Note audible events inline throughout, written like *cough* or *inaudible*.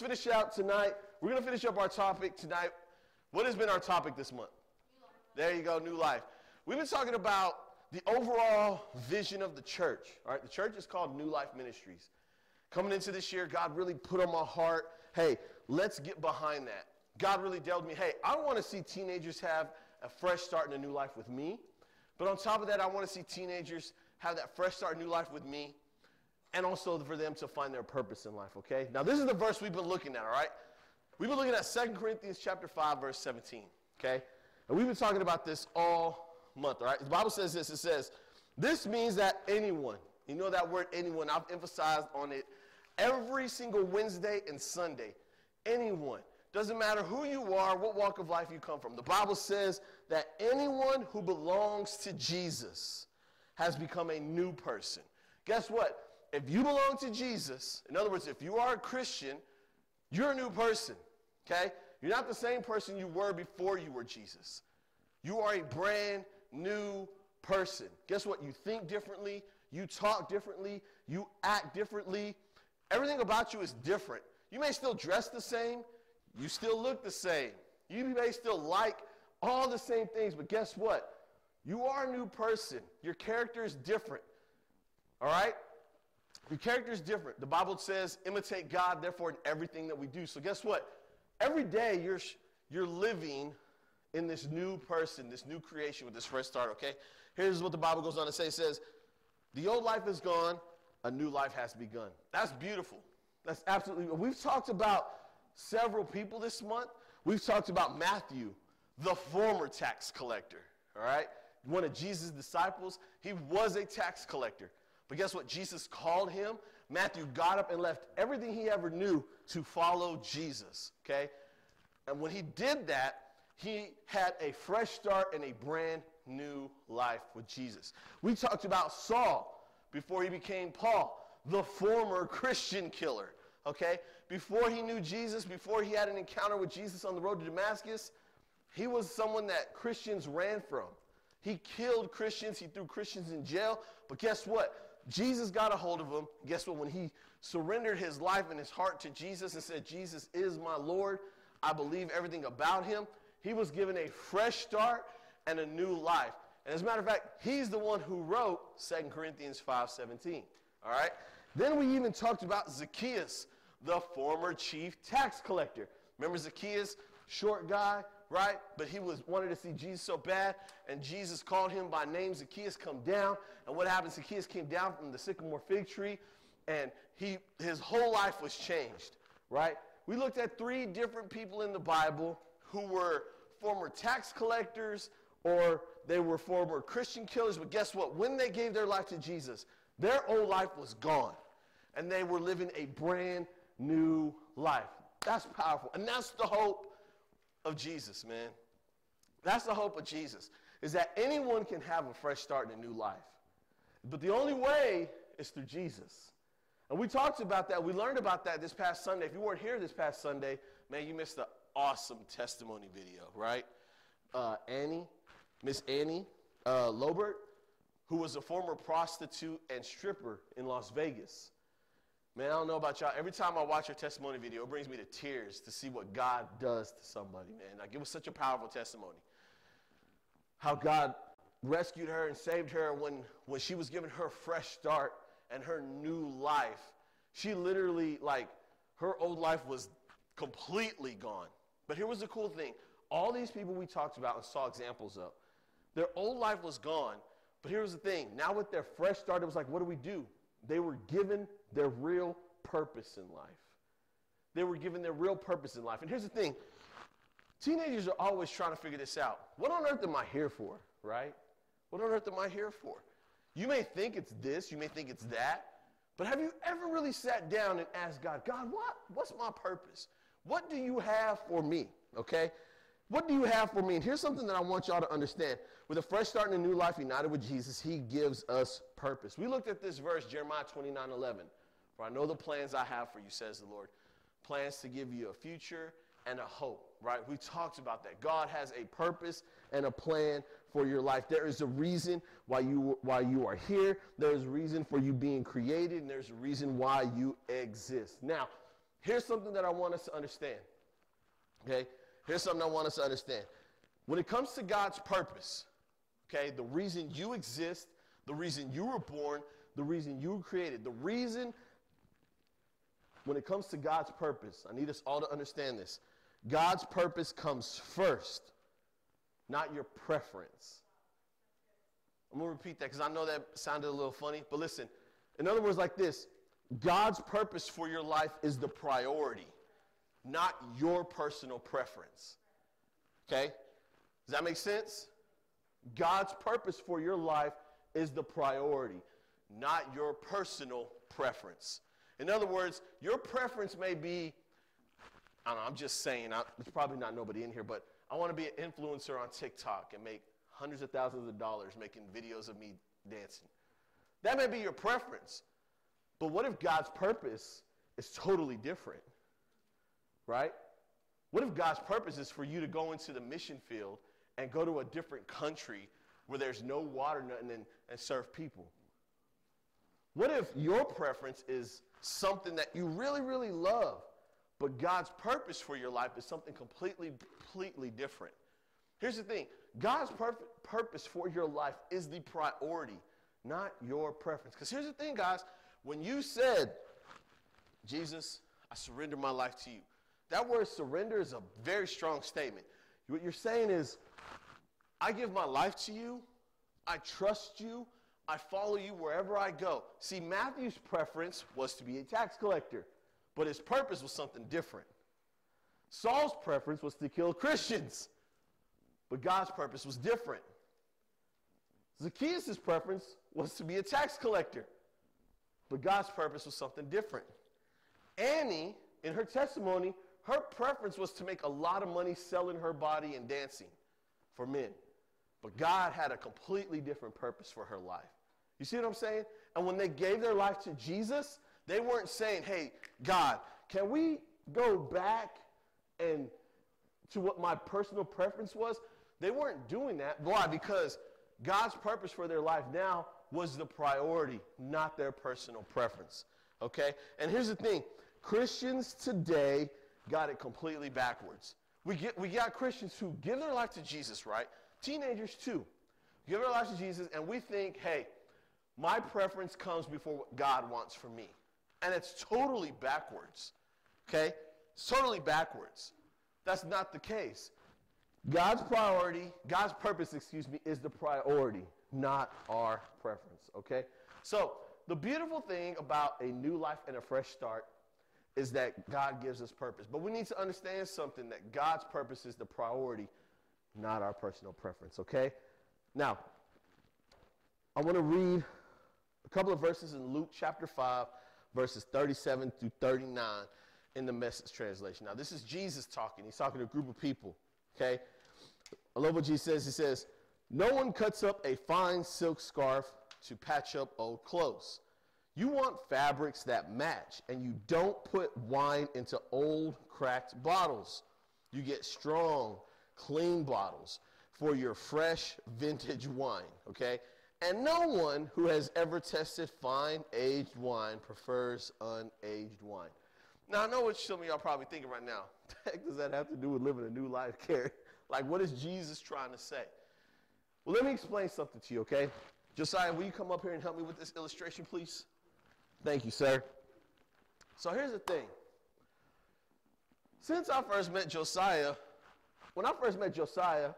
finish out tonight. We're going to finish up our topic tonight. What has been our topic this month? There you go, new life. We've been talking about the overall vision of the church. All right, the church is called New Life Ministries. Coming into this year, God really put on my heart, hey, let's get behind that. God really dealt me, hey, I want to see teenagers have a fresh start in a new life with me. But on top of that, I want to see teenagers have that fresh start, new life with me, and also for them to find their purpose in life, okay? Now, this is the verse we've been looking at, all right? We've been looking at 2 Corinthians chapter 5, verse 17, okay? And we've been talking about this all month, all right? The Bible says this. It says, this means that anyone, you know that word anyone, I've emphasized on it every single Wednesday and Sunday. Anyone. Doesn't matter who you are, what walk of life you come from. The Bible says that anyone who belongs to Jesus has become a new person. Guess what? If you belong to Jesus, in other words, if you are a Christian, you're a new person. Okay? You're not the same person you were before you were Jesus. You are a brand new person. Guess what? You think differently, you talk differently, you act differently. Everything about you is different. You may still dress the same, you still look the same. You may still like all the same things, but guess what? You are a new person. Your character is different. All right? Your character is different. The Bible says, imitate God, therefore, in everything that we do. So, guess what? Every day you're, you're living in this new person, this new creation with this fresh start, okay? Here's what the Bible goes on to say it says, The old life is gone, a new life has begun. That's beautiful. That's absolutely. We've talked about several people this month. We've talked about Matthew, the former tax collector, all right? One of Jesus' disciples. He was a tax collector. But guess what? Jesus called him. Matthew got up and left everything he ever knew to follow Jesus, okay? And when he did that, he had a fresh start and a brand new life with Jesus. We talked about Saul before he became Paul, the former Christian killer. Okay? Before he knew Jesus, before he had an encounter with Jesus on the road to Damascus, he was someone that Christians ran from. He killed Christians, he threw Christians in jail. But guess what? Jesus got a hold of him. Guess what? When he surrendered his life and his heart to Jesus and said, Jesus is my Lord, I believe everything about him, he was given a fresh start and a new life. And as a matter of fact, he's the one who wrote 2 Corinthians 5:17. All right? Then we even talked about Zacchaeus, the former chief tax collector. Remember Zacchaeus, short guy, right? But he was wanted to see Jesus so bad, and Jesus called him by name. Zacchaeus, come down. And what happened? Zacchaeus came down from the sycamore fig tree, and he his whole life was changed, right? We looked at three different people in the Bible who were former tax collectors, or they were former Christian killers. But guess what? When they gave their life to Jesus, their old life was gone. And they were living a brand new life. That's powerful. And that's the hope of Jesus, man. That's the hope of Jesus, is that anyone can have a fresh start in a new life. But the only way is through Jesus. And we talked about that. We learned about that this past Sunday. If you weren't here this past Sunday, man, you missed the awesome testimony video, right? Uh, Annie Miss Annie uh, Lobert, who was a former prostitute and stripper in Las Vegas. Man, I don't know about y'all. Every time I watch her testimony video, it brings me to tears to see what God does to somebody, man. Like, it was such a powerful testimony. How God rescued her and saved her when, when she was given her fresh start and her new life. She literally, like, her old life was completely gone. But here was the cool thing all these people we talked about and saw examples of, their old life was gone. But here's the thing now, with their fresh start, it was like, what do we do? They were given their real purpose in life. They were given their real purpose in life. And here's the thing teenagers are always trying to figure this out. What on earth am I here for, right? What on earth am I here for? You may think it's this, you may think it's that, but have you ever really sat down and asked God, God, what, what's my purpose? What do you have for me? Okay? What do you have for me? And here's something that I want y'all to understand. With a fresh start and a new life united with Jesus, he gives us purpose. We looked at this verse, Jeremiah 29 11. For I know the plans I have for you, says the Lord. Plans to give you a future and a hope, right? We talked about that. God has a purpose and a plan for your life. There is a reason why you why you are here. There is a reason for you being created, and there's a reason why you exist. Now, here's something that I want us to understand. Okay? Here's something I want us to understand. When it comes to God's purpose, okay, the reason you exist, the reason you were born, the reason you were created, the reason when it comes to God's purpose, I need us all to understand this. God's purpose comes first, not your preference. I'm going to repeat that because I know that sounded a little funny, but listen. In other words, like this God's purpose for your life is the priority, not your personal preference. Okay? Does that make sense? God's purpose for your life is the priority, not your personal preference. In other words, your preference may be, I don't know, I'm just saying, I, there's probably not nobody in here, but I want to be an influencer on TikTok and make hundreds of thousands of dollars making videos of me dancing. That may be your preference. But what if God's purpose is totally different? Right? What if God's purpose is for you to go into the mission field and go to a different country where there's no water, nothing, and, and serve people? What if your preference is something that you really, really love, but God's purpose for your life is something completely, completely different? Here's the thing God's purpose for your life is the priority, not your preference. Because here's the thing, guys when you said, Jesus, I surrender my life to you, that word surrender is a very strong statement. What you're saying is, I give my life to you, I trust you, I follow you wherever I go. See, Matthew's preference was to be a tax collector, but his purpose was something different. Saul's preference was to kill Christians, but God's purpose was different. Zacchaeus' preference was to be a tax collector, but God's purpose was something different. Annie, in her testimony, her preference was to make a lot of money selling her body and dancing for men. But God had a completely different purpose for her life. You see what I'm saying? And when they gave their life to Jesus, they weren't saying, hey, God, can we go back and to what my personal preference was? They weren't doing that. Why? Because God's purpose for their life now was the priority, not their personal preference. Okay? And here's the thing Christians today got it completely backwards. We, get, we got Christians who give their life to Jesus, right? Teenagers too. Give their life to Jesus, and we think, hey, my preference comes before what God wants for me. And it's totally backwards. Okay? It's totally backwards. That's not the case. God's priority, God's purpose, excuse me, is the priority, not our preference. Okay? So, the beautiful thing about a new life and a fresh start is that God gives us purpose. But we need to understand something that God's purpose is the priority, not our personal preference. Okay? Now, I want to read a couple of verses in Luke chapter 5, verses 37 through 39 in the message translation. Now, this is Jesus talking. He's talking to a group of people, okay? I love what Jesus says. He says, No one cuts up a fine silk scarf to patch up old clothes. You want fabrics that match, and you don't put wine into old, cracked bottles. You get strong, clean bottles for your fresh vintage wine, okay? And no one who has ever tested fine aged wine prefers unaged wine. Now, I know what some of y'all probably thinking right now. *laughs* What does that have to do with living a new life, *laughs* Carrie? Like, what is Jesus trying to say? Well, let me explain something to you, okay? Josiah, will you come up here and help me with this illustration, please? Thank you, sir. So here's the thing. Since I first met Josiah, when I first met Josiah,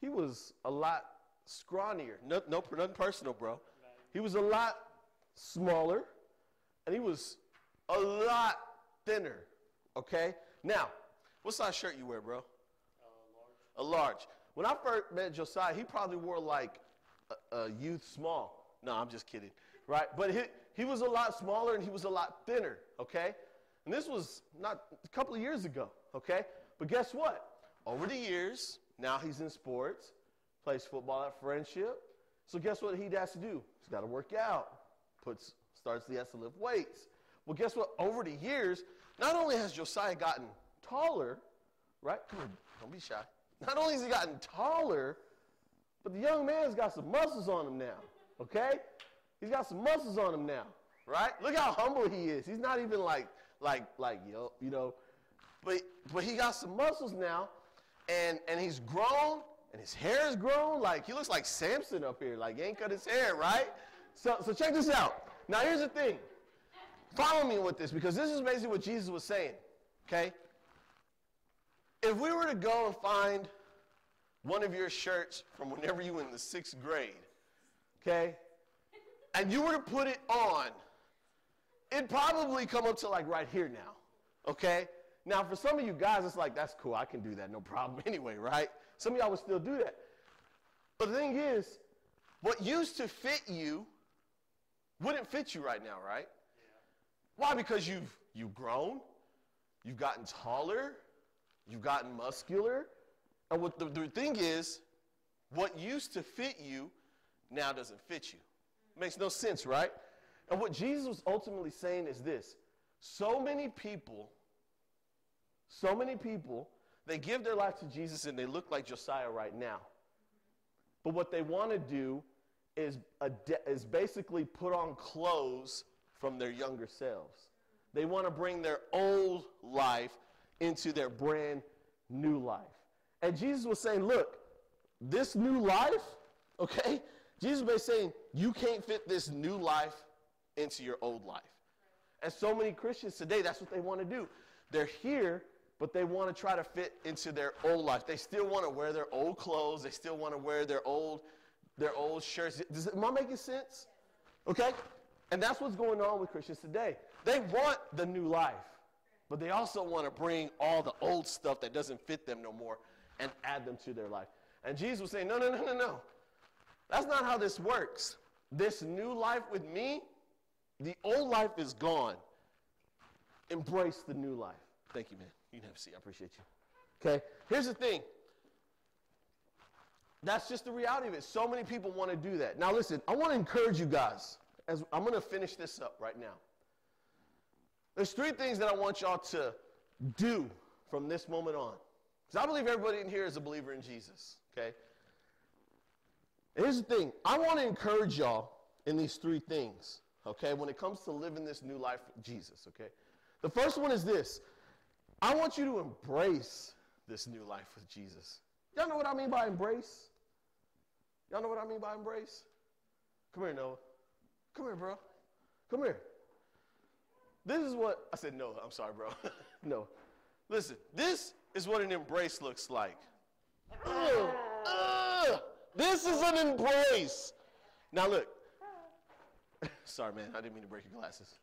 he was a lot scrawnier. No, no, nothing personal, bro. He was a lot smaller, and he was a lot thinner. Okay. Now, what size shirt you wear, bro? Uh, large. A large. When I first met Josiah, he probably wore like a, a youth small. No, I'm just kidding. Right? But he, he was a lot smaller and he was a lot thinner. Okay. And this was not a couple of years ago. Okay. But guess what? Over the years, now he's in sports plays football at Friendship. So guess what he has to do? He's got to work out. Puts starts he has to lift weights. Well, guess what? Over the years, not only has Josiah gotten taller, right? Come on, don't be shy. Not only has he gotten taller, but the young man's got some muscles on him now. Okay? He's got some muscles on him now, right? Look how humble he is. He's not even like like, like, yo, you know. But, but he got some muscles now, and, and he's grown, and his hair is grown. Like, he looks like Samson up here. Like, he ain't cut his hair, right? So, so check this out. Now, here's the thing. Follow me with this, because this is basically what Jesus was saying, okay? If we were to go and find one of your shirts from whenever you were in the sixth grade, okay, and you were to put it on, it'd probably come up to like right here now, okay? Now, for some of you guys, it's like, that's cool, I can do that, no problem *laughs* anyway, right? Some of y'all would still do that. But the thing is, what used to fit you wouldn't fit you right now, right? Yeah. Why? Because you've, you've grown, you've gotten taller, you've gotten muscular. And what the, the thing is, what used to fit you now doesn't fit you. Makes no sense, right? And what Jesus was ultimately saying is this so many people, so many people, they give their life to Jesus and they look like Josiah right now. But what they want to do is, de- is basically put on clothes from their younger selves. They want to bring their old life into their brand new life. And Jesus was saying, look, this new life, okay, Jesus was saying, you can't fit this new life into your old life. And so many Christians today, that's what they want to do. They're here, but they want to try to fit into their old life. They still want to wear their old clothes. They still want to wear their old, their old shirts. Does, am I making sense? Okay? And that's what's going on with Christians today. They want the new life, but they also want to bring all the old stuff that doesn't fit them no more and add them to their life. And Jesus was saying, no, no, no, no, no. That's not how this works. This new life with me, the old life is gone. Embrace the new life. Thank you, man. You can have a seat. I appreciate you. Okay, here's the thing. That's just the reality of it. So many people want to do that. Now, listen, I want to encourage you guys. As I'm going to finish this up right now. There's three things that I want y'all to do from this moment on. Because I believe everybody in here is a believer in Jesus. Okay. Here's the thing I want to encourage y'all in these three things, okay, when it comes to living this new life with Jesus, okay? The first one is this I want you to embrace this new life with Jesus. Y'all know what I mean by embrace? Y'all know what I mean by embrace? Come here, Noah. Come here, bro. Come here. This is what I said, no, I'm sorry, bro. *laughs* no. Listen, this is what an embrace looks like. This is an embrace. Now look. *laughs* Sorry, man. I didn't mean to break your glasses.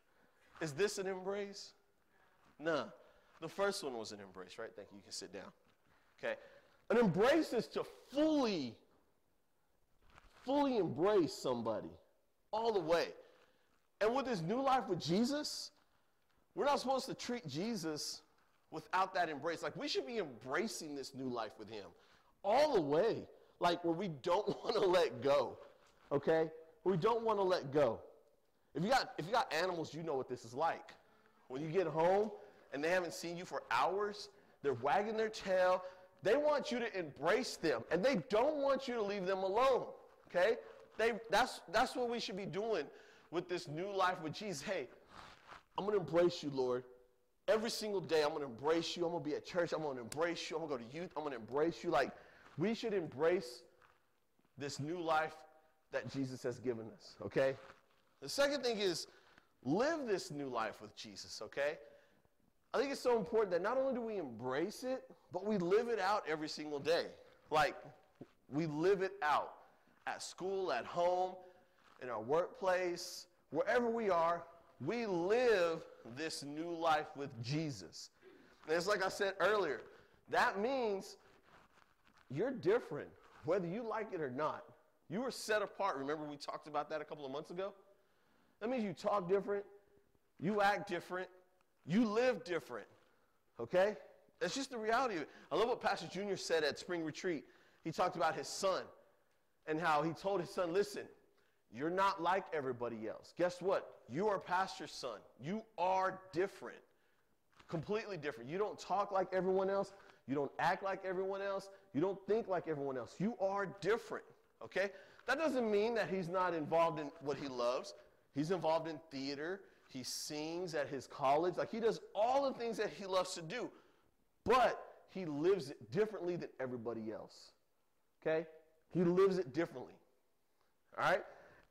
Is this an embrace? No. The first one was an embrace, right? Thank you. You can sit down. Okay. An embrace is to fully, fully embrace somebody all the way. And with this new life with Jesus, we're not supposed to treat Jesus without that embrace. Like we should be embracing this new life with him all the way like where we don't *laughs* want to let go. Okay? We don't want to let go. If you got if you got animals, you know what this is like. When you get home and they haven't seen you for hours, they're wagging their tail. They want you to embrace them and they don't want you to leave them alone. Okay? They that's that's what we should be doing with this new life with Jesus. Hey, I'm to embrace you, Lord. Every single day, I'm to embrace you. I'm to be at church. I'm to embrace you. I'm to go to youth. I'm to embrace you. Like, we should embrace this new life that Jesus has given us, okay? The second thing is live this new life with Jesus, okay? I think it's so important that not only do we embrace it, but we live it out every single day. Like, we live it out at school, at home, in our workplace, wherever we are, we live this new life with Jesus. And it's like I said earlier, that means you're different, whether you like it or not. You were set apart. Remember, we talked about that a couple of months ago? That means you talk different, you act different, you live different. Okay? That's just the reality of it. I love what Pastor Junior said at spring retreat. He talked about his son and how he told his son, listen, you're not like everybody else. Guess what? You are pastor's son. You are different. Completely different. You don't talk like everyone else. You don't act like everyone else. You don't think like everyone else. You are different, okay? That doesn't mean that he's not involved in what he loves. He's involved in theater. He sings at his college. Like he does all the things that he loves to do, but he lives it differently than everybody else. Okay? He lives it differently. All right?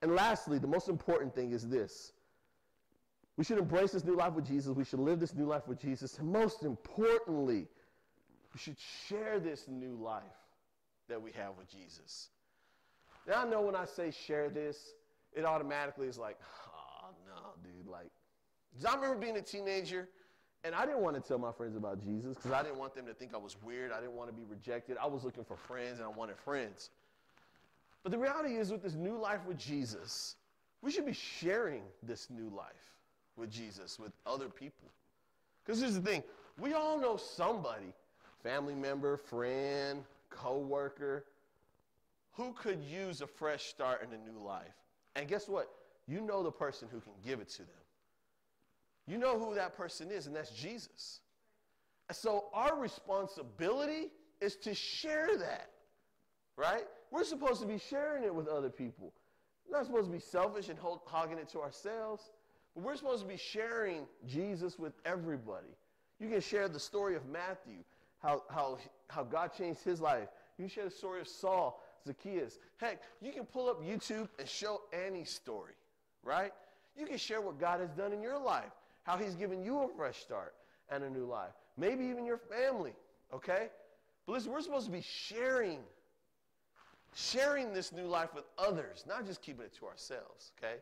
And lastly, the most important thing is this. We should embrace this new life with Jesus. We should live this new life with Jesus. And most importantly, we should share this new life that we have with Jesus. Now, I know when I say share this, it automatically is like, oh, no, dude. Like, I remember being a teenager and I didn't want to tell my friends about Jesus because I didn't want them to think I was weird. I didn't want to be rejected. I was looking for friends and I wanted friends. But the reality is, with this new life with Jesus, we should be sharing this new life with Jesus, with other people. Because here's the thing we all know somebody, family member, friend, co worker, who could use a fresh start in a new life. And guess what? You know the person who can give it to them. You know who that person is, and that's Jesus. So our responsibility is to share that, right? We're supposed to be sharing it with other people. We're not supposed to be selfish and hold, hogging it to ourselves, but we're supposed to be sharing Jesus with everybody. You can share the story of Matthew, how, how, how God changed his life. You share the story of Saul, Zacchaeus. Heck, you can pull up YouTube and show Annie's story, right? You can share what God has done in your life, how he's given you a fresh start and a new life. Maybe even your family, okay? But listen, we're supposed to be sharing sharing this new life with others, not just keeping it to ourselves, okay?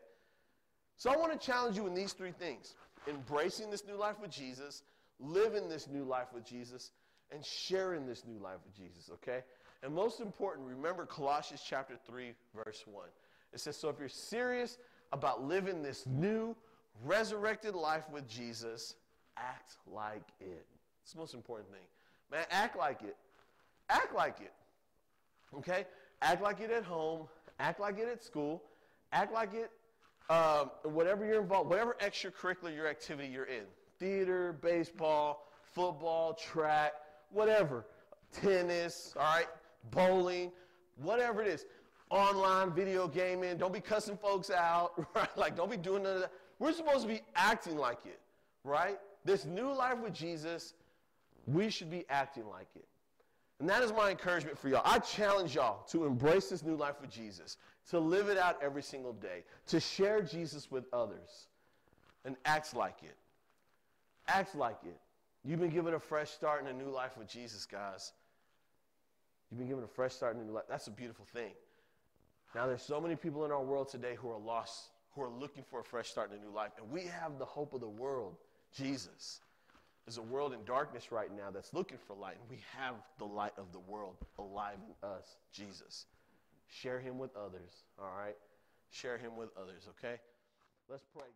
So I want to challenge you in these three things embracing this new life with Jesus, living this new life with Jesus, and sharing this new life with Jesus, okay? And most important, remember Colossians chapter 3, verse 1. It says, So if you're serious about living this new, resurrected life with Jesus, act like it. It's the most important thing. Man, act like it. Act like it. Okay? Act like it at home. Act like it at school. Act like it um, whatever you're involved, whatever extracurricular your activity you're in. Theater, baseball, football, track, whatever. Tennis, all right? Bowling, whatever it is. Online video gaming. Don't be cussing folks out, *laughs* right? Like, don't be doing none of that. We're supposed to be acting like it, right? This new life with Jesus, we should be acting like it. And that is my encouragement for y'all. I challenge y'all to embrace this new life with Jesus, to live it out every single day, to share Jesus with others, and act like it. Act like it. You've been given a fresh start in a new life with Jesus, guys. You've been given a fresh start in a new life. That's a beautiful thing. Now, there's so many people in our world today who are lost, who are looking for a fresh start in a new life, and we have the hope of the world, Jesus. There's a world in darkness right now that's looking for light, and we have the light of the world alive in us, Jesus. Share him with others, all right? Share him with others, okay? Let's pray.